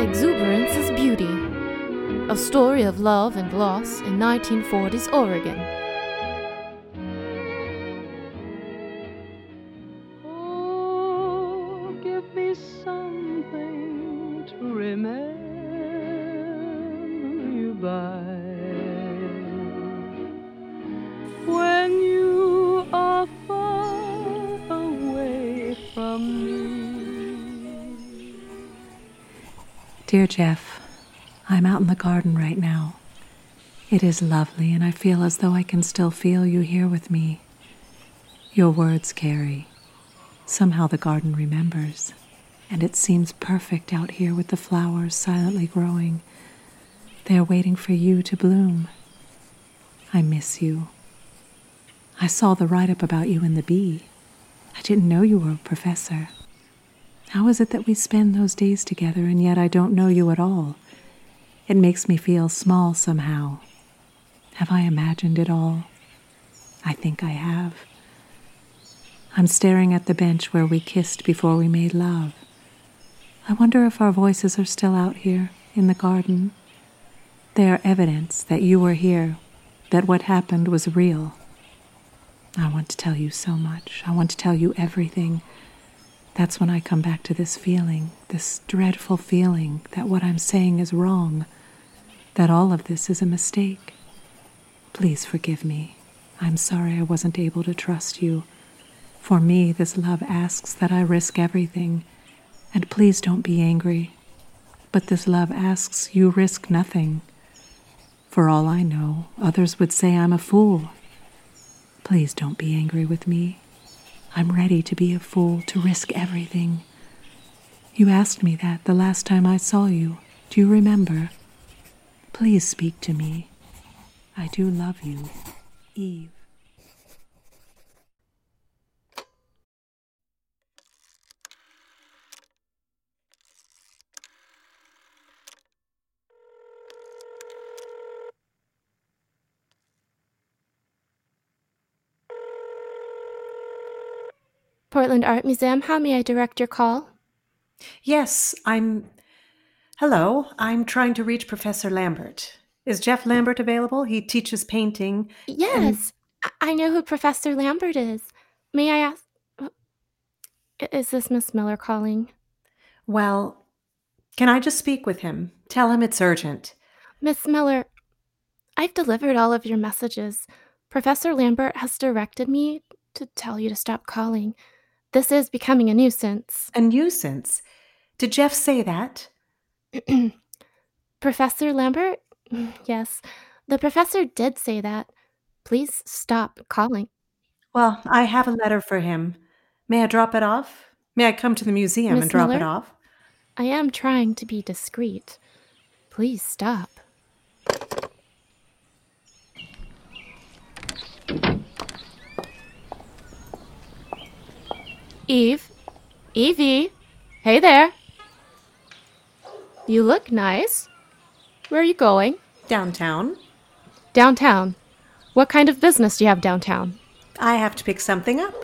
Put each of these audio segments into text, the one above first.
Exuberance is Beauty. A story of love and loss in 1940s Oregon. Dear Jeff, I'm out in the garden right now. It is lovely, and I feel as though I can still feel you here with me. Your words carry. Somehow the garden remembers, and it seems perfect out here with the flowers silently growing. They are waiting for you to bloom. I miss you. I saw the write up about you in the Bee. I didn't know you were a professor. How is it that we spend those days together and yet I don't know you at all? It makes me feel small somehow. Have I imagined it all? I think I have. I'm staring at the bench where we kissed before we made love. I wonder if our voices are still out here in the garden. They are evidence that you were here, that what happened was real. I want to tell you so much. I want to tell you everything. That's when I come back to this feeling, this dreadful feeling that what I'm saying is wrong, that all of this is a mistake. Please forgive me. I'm sorry I wasn't able to trust you. For me, this love asks that I risk everything. And please don't be angry. But this love asks you risk nothing. For all I know, others would say I'm a fool. Please don't be angry with me. I'm ready to be a fool, to risk everything. You asked me that the last time I saw you. Do you remember? Please speak to me. I do love you, Eve. Portland Art Museum, how may I direct your call? Yes, I'm. Hello, I'm trying to reach Professor Lambert. Is Jeff Lambert available? He teaches painting. Yes, I- I know who Professor Lambert is. May I ask? Is this Miss Miller calling? Well, can I just speak with him? Tell him it's urgent. Miss Miller, I've delivered all of your messages. Professor Lambert has directed me to tell you to stop calling. This is becoming a nuisance. A nuisance. Did Jeff say that? Professor Lambert? Yes, the professor did say that. Please stop calling. Well, I have a letter for him. May I drop it off? May I come to the museum Miss and drop it Miller? off? I am trying to be discreet. Please stop. Eve? Evie? Hey there. You look nice. Where are you going? Downtown. Downtown. What kind of business do you have downtown? I have to pick something up.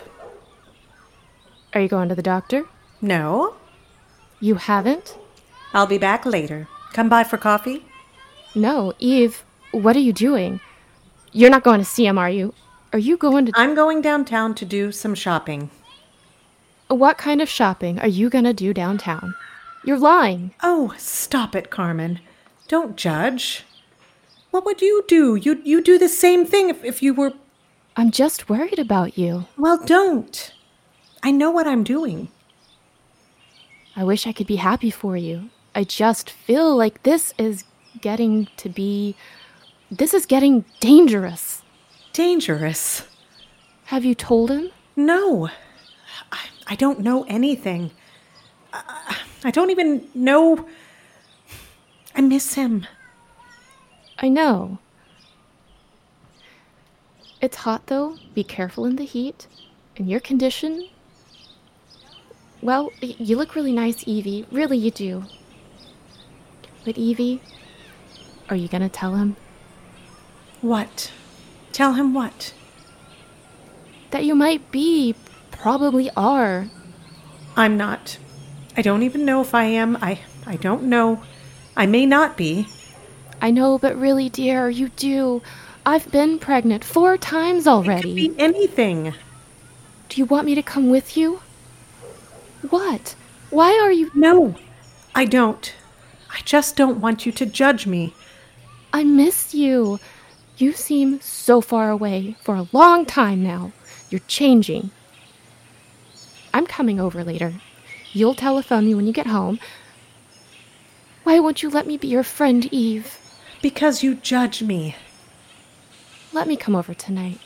Are you going to the doctor? No. You haven't? I'll be back later. Come by for coffee? No, Eve, what are you doing? You're not going to see him, are you? Are you going to. I'm going downtown to do some shopping. What kind of shopping are you going to do downtown? You're lying. Oh, stop it, Carmen. Don't judge. What would you do? You you do the same thing if, if you were I'm just worried about you. well, don't. I know what I'm doing. I wish I could be happy for you. I just feel like this is getting to be. This is getting dangerous. Dangerous. Have you told him? No. I, I don't know anything. I, I don't even know. I miss him. I know. It's hot though. Be careful in the heat. In your condition. Well, you look really nice, Evie. Really, you do. But, Evie, are you gonna tell him What? Tell him what? that you might be, probably are? I'm not. I don't even know if I am. I I don't know. I may not be. I know, but really, dear, you do. I've been pregnant four times already. Be anything. Do you want me to come with you? What? Why are you. No, I don't. I just don't want you to judge me. I miss you. You seem so far away for a long time now. You're changing. I'm coming over later. You'll telephone me when you get home. Why won't you let me be your friend, Eve? Because you judge me. Let me come over tonight.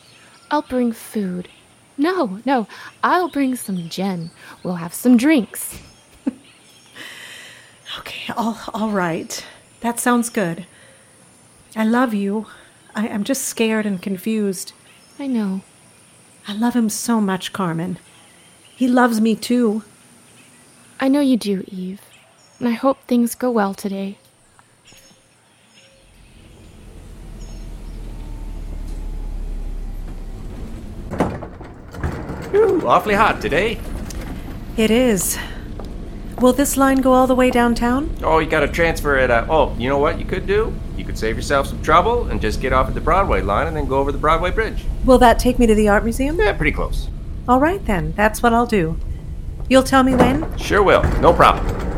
I'll bring food. No, no, I'll bring some gin. We'll have some drinks. Okay, all, all right. That sounds good. I love you. I, I'm just scared and confused. I know. I love him so much, Carmen. He loves me too. I know you do, Eve. And I hope things go well today. Ooh, awfully hot today. It is. Will this line go all the way downtown? Oh, you gotta transfer it. Uh, oh, you know what you could do? You could save yourself some trouble and just get off at the Broadway line and then go over the Broadway Bridge. Will that take me to the art museum? Yeah, pretty close. All right then, that's what I'll do. You'll tell me when? Sure will. No problem.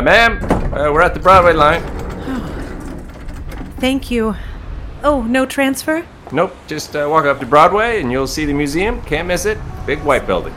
Uh, ma'am, uh, we're at the Broadway line. Thank you. Oh, no transfer? Nope, just uh, walk up to Broadway and you'll see the museum. Can't miss it. Big white building.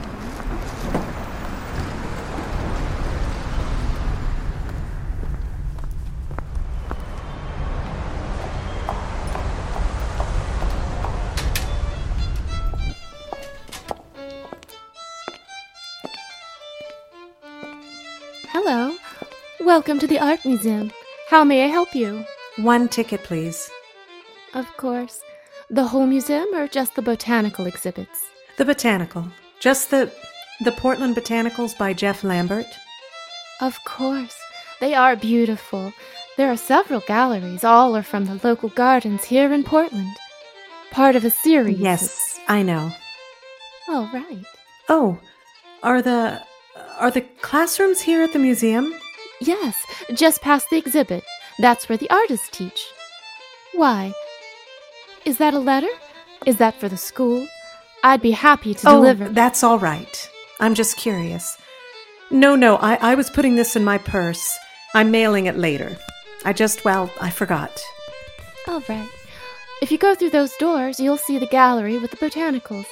Welcome to the Art Museum. How may I help you? One ticket, please. Of course. The whole museum or just the botanical exhibits? The botanical. Just the the Portland Botanicals by Jeff Lambert. Of course. They are beautiful. There are several galleries, all are from the local gardens here in Portland. Part of a series. Yes, I know. All right. Oh, are the are the classrooms here at the museum? Yes, just past the exhibit. That's where the artists teach. Why? Is that a letter? Is that for the school? I'd be happy to oh, deliver. that's all right. I'm just curious. No, no, I, I was putting this in my purse. I'm mailing it later. I just, well, I forgot. All right. If you go through those doors, you'll see the gallery with the botanicals.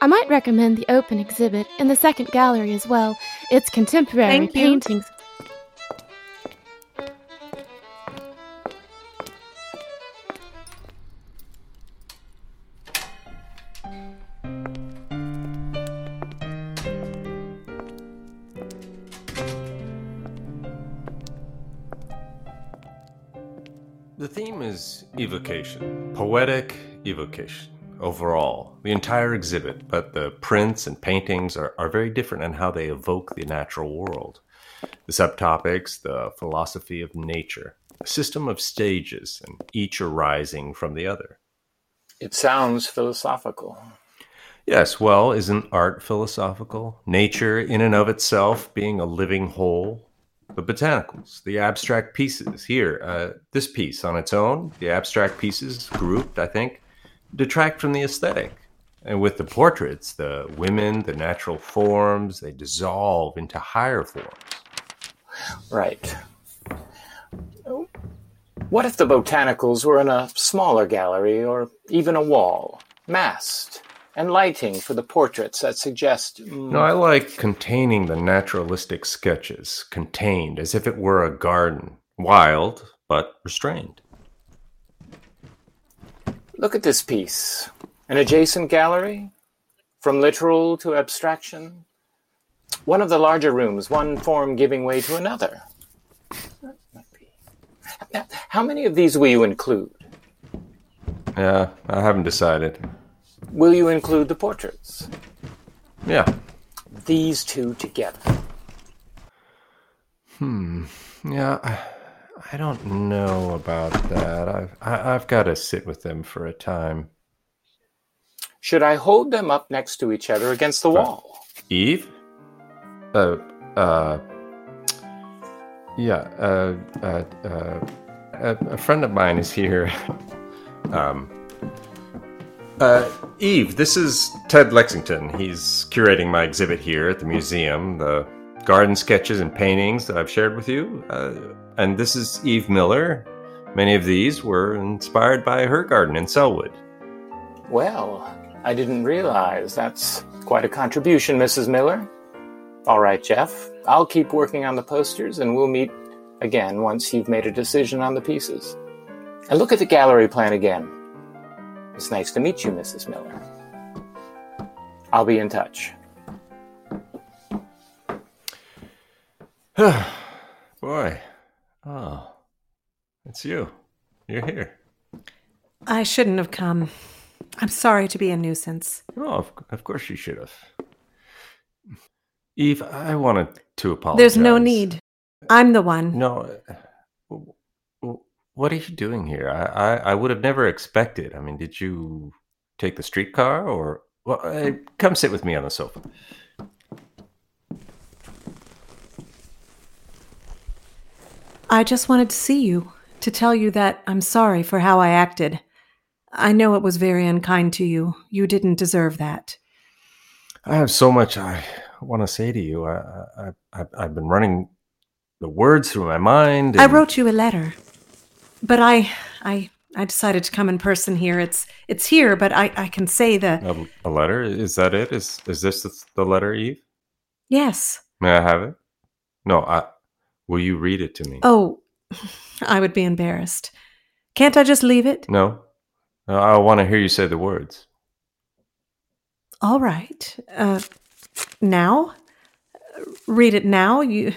I might recommend the open exhibit in the second gallery as well. It's contemporary Thank paintings. Is evocation, poetic evocation overall, the entire exhibit, but the prints and paintings are, are very different in how they evoke the natural world. The subtopics, the philosophy of nature, a system of stages, and each arising from the other. It sounds philosophical. Yes, well, isn't art philosophical? Nature, in and of itself, being a living whole? The botanicals, the abstract pieces. Here, uh, this piece on its own, the abstract pieces grouped, I think, detract from the aesthetic. And with the portraits, the women, the natural forms, they dissolve into higher forms. Right. What if the botanicals were in a smaller gallery or even a wall, masked, and lighting for the portraits that suggest. mm, No, I like containing the naturalistic sketches, contained as if it were a garden, wild but restrained. Look at this piece. An adjacent gallery? From literal to abstraction? One of the larger rooms, one form giving way to another. That might be- How many of these will you include? Yeah, I haven't decided. Will you include the portraits? Yeah. These two together. Hmm. Yeah, I, don't know about that. I've I, I've got to sit with them for a time. Should I hold them up next to each other against the wall? Eve? Uh, uh, yeah, uh, uh, uh, a, a friend of mine is here. um, uh, Eve, this is Ted Lexington. He's curating my exhibit here at the museum, the garden sketches and paintings that I've shared with you. Uh, and this is Eve Miller. Many of these were inspired by her garden in Sellwood. Well, I didn't realize that's quite a contribution, Mrs. Miller. All right, Jeff. I'll keep working on the posters and we'll meet again once you've made a decision on the pieces. And look at the gallery plan again. It's nice to meet you, Mrs. Miller. I'll be in touch. Boy, oh, it's you. You're here. I shouldn't have come. I'm sorry to be a nuisance. Oh, of, of course you should have. Eve, I wanted to apologize. There's no need. I'm the one. No. Uh, What are you doing here? I, I, I would have never expected. I mean, did you take the streetcar or? Well, uh, come sit with me on the sofa. I just wanted to see you, to tell you that I'm sorry for how I acted. I know it was very unkind to you. You didn't deserve that. I have so much I want to say to you. I, I, I, I've been running the words through my mind. I wrote you a letter, but I, I, I decided to come in person here. It's, it's here, but I, I can say the a, a letter. Is that it? Is is this the, the letter, Eve? yes. May I have it? No. I. Will you read it to me? Oh, I would be embarrassed. Can't I just leave it? No. No, I want to hear you say the words. All right. Uh, now, read it now. You,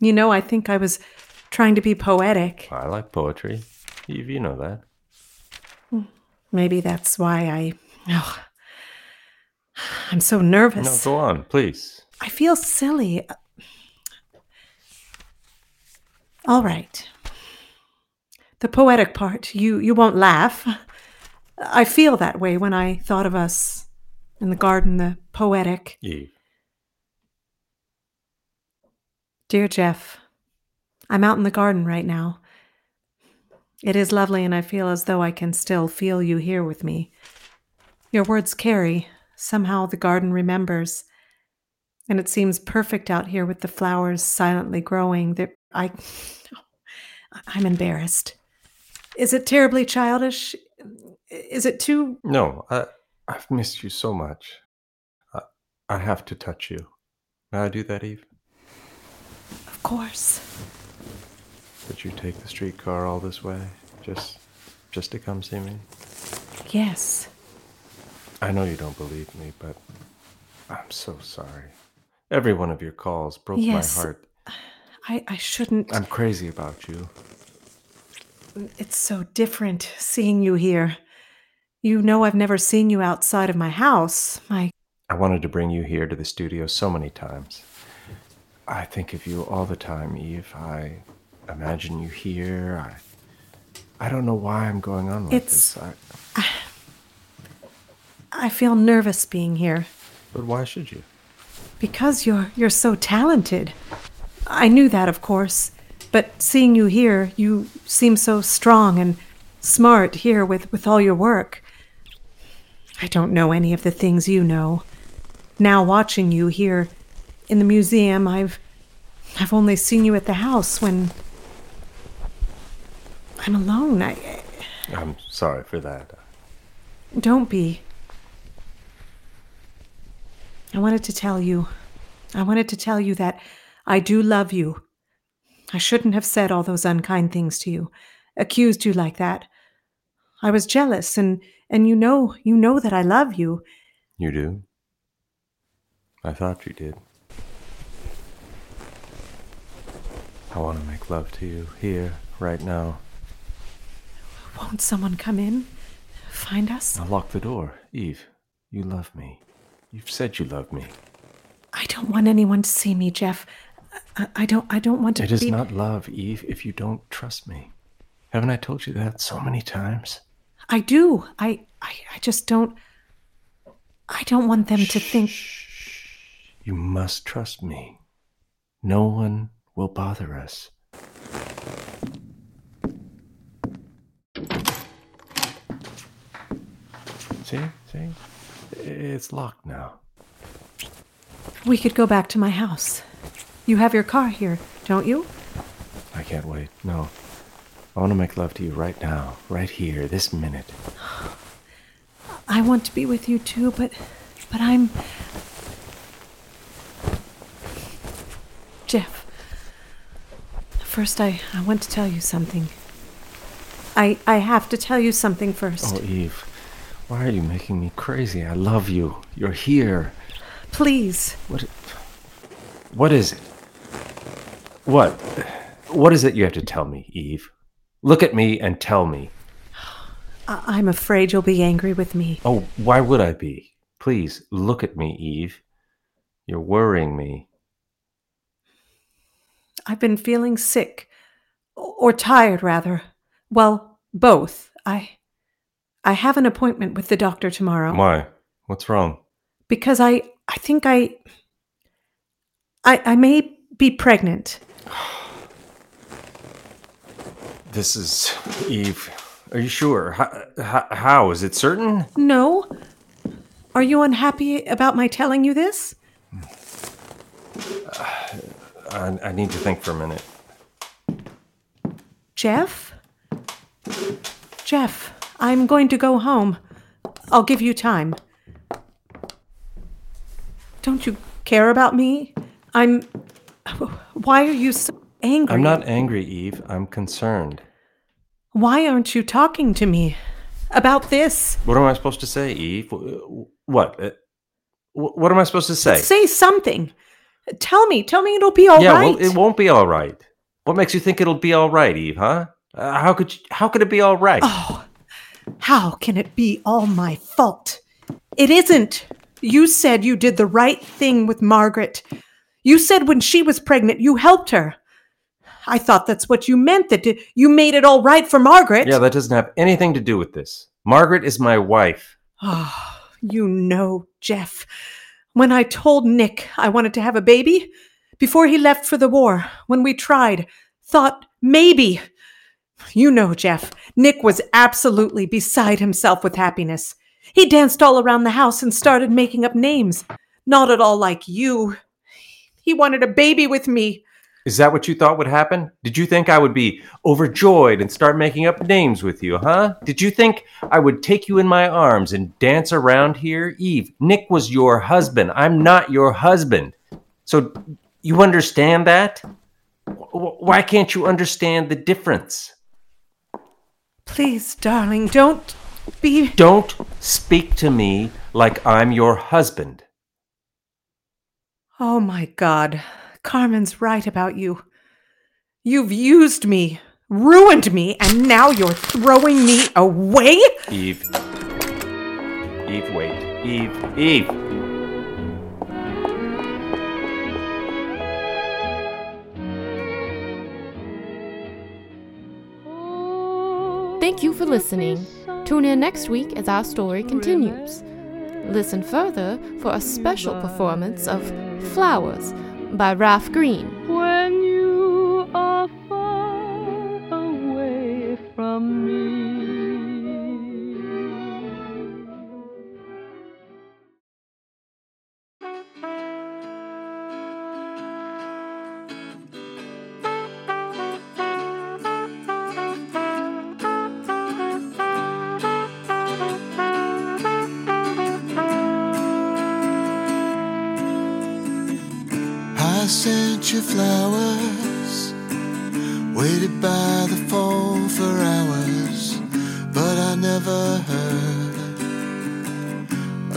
you know, I think I was trying to be poetic. I like poetry. Eve, you know that. Maybe that's why I. Oh, I'm so nervous. No, go on, please. I feel silly. All right. The poetic part. You you won't laugh. I feel that way when I thought of us in the garden, the poetic. Eve. Dear Jeff, I'm out in the garden right now. It is lovely, and I feel as though I can still feel you here with me. Your words carry. Somehow the garden remembers. And it seems perfect out here with the flowers silently growing. That I, I'm embarrassed. Is it terribly childish? Is it too? No, I, I've missed you so much. I, I have to touch you. May I do that, Eve? Of course. Did you take the streetcar all this way? Just just to come see me? Yes. I know you don't believe me, but I'm so sorry. Every one of your calls broke Yes. my heart. I, I shouldn't. I'm crazy about you. It's so different seeing you here. You know, I've never seen you outside of my house. My I wanted to bring you here to the studio so many times. I think of you all the time, Eve. I imagine you here. I I don't know why I'm going on like It's- this. I, I feel nervous being here but why should you? because you're you're so talented. I knew that, of course, but seeing you here, you seem so strong and smart here with with all your work. I don't know any of the things you know. Now watching you here in the museum, I've I've only seen you at the house when I'm alone. I I'm sorry for that. Don't be. I wanted to tell you. I wanted to tell you that I do love you. I shouldn't have said all those unkind things to you, accused you like that. I was jealous and and you know, you know that I love you. You do? I thought you did. I want to make love to you here, right now. Won't someone come in? Find us? I'll lock the door. Eve, you love me. You've said you love me. I don't want anyone to see me, Jeff. I, I don't. I don't want to. It is be... not love, Eve, if you don't trust me. Haven't I told you that so many times? I do. I. I. I just don't. I don't want them to think. You must trust me. No one will bother us. See? See? It's locked now. We could go back to my house. You have your car here, don't you? I can't wait. No. I want to make love to you right now, right here, this minute. I want to be with you too, but but I'm Jeff. First I I want to tell you something. I I have to tell you something first. Oh, Eve. Why are you making me crazy? I love you. You're here. Please. What What is it? What? What is it you have to tell me, Eve? Look at me and tell me. I- I'm afraid you'll be angry with me. Oh, why would I be? Please, look at me, Eve. You're worrying me. I've been feeling sick. Or tired, rather. Well, both. I. I have an appointment with the doctor tomorrow. Why? What's wrong? Because I. I think I. I, I may be pregnant. This is Eve. Are you sure? How, how is it certain? No. Are you unhappy about my telling you this? I, I need to think for a minute. Jeff? Jeff, I'm going to go home. I'll give you time. Don't you care about me? I'm. Why are you so angry? I'm not angry, Eve. I'm concerned. Why aren't you talking to me about this? What am I supposed to say, Eve? What? Uh, What am I supposed to say? Say something. Tell me. Tell me it'll be all right. yeah, well, it won't be all right. What makes you think it'll be all right, Eve? Huh? Uh, how could you, how could it be all right? Oh, how can it be all my fault? It isn't. You said you did the right thing with Margaret. You said when she was pregnant, you helped her. I thought that's what you meant, that you made it all right for Margaret. Yeah, that doesn't have anything to do with this. Margaret is my wife. Oh, you know, Jeff. When I told Nick I wanted to have a baby, before he left for the war, when we tried, thought maybe. You know, Jeff, Nick was absolutely beside himself with happiness. He danced all around the house and started making up names. Not at all like you. He wanted a baby with me. Is that what you thought would happen? Did you think I would be overjoyed and start making up names with you, huh? Did you think I would take you in my arms and dance around here? Eve, Nick was your husband. I'm not your husband. So you understand that? Why can't you understand the difference? Please, darling, don't be. Don't speak to me like I'm your husband. Oh my God. Carmen's right about you. You've used me, ruined me, and now you're throwing me away? Eve. Eve, wait. Eve, Eve. Thank you for listening. Tune in next week as our story continues. Listen further for a special performance of Flowers by Ralph Green.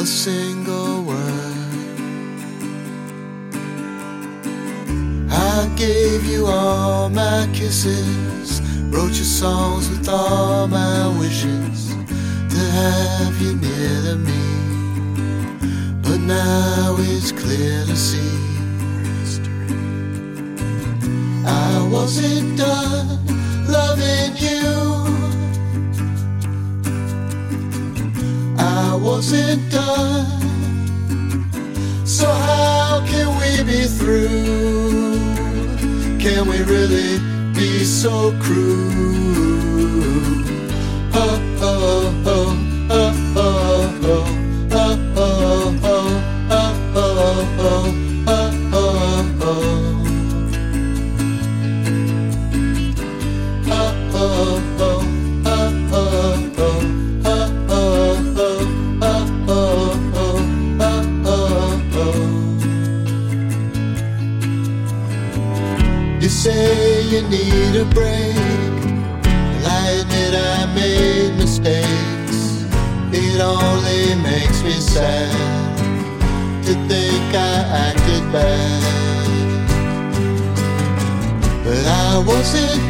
Single word. I gave you all my kisses, wrote your songs with all my wishes to have you near to me. But now it's clear to see I wasn't done loving you. Wasn't done. So how can we be through? Can we really be so cruel?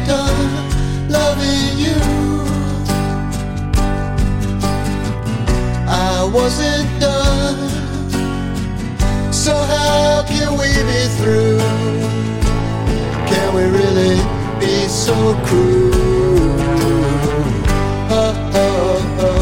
done loving you. I wasn't done, so how can we be through? Can we really be so cruel? Oh, oh, oh.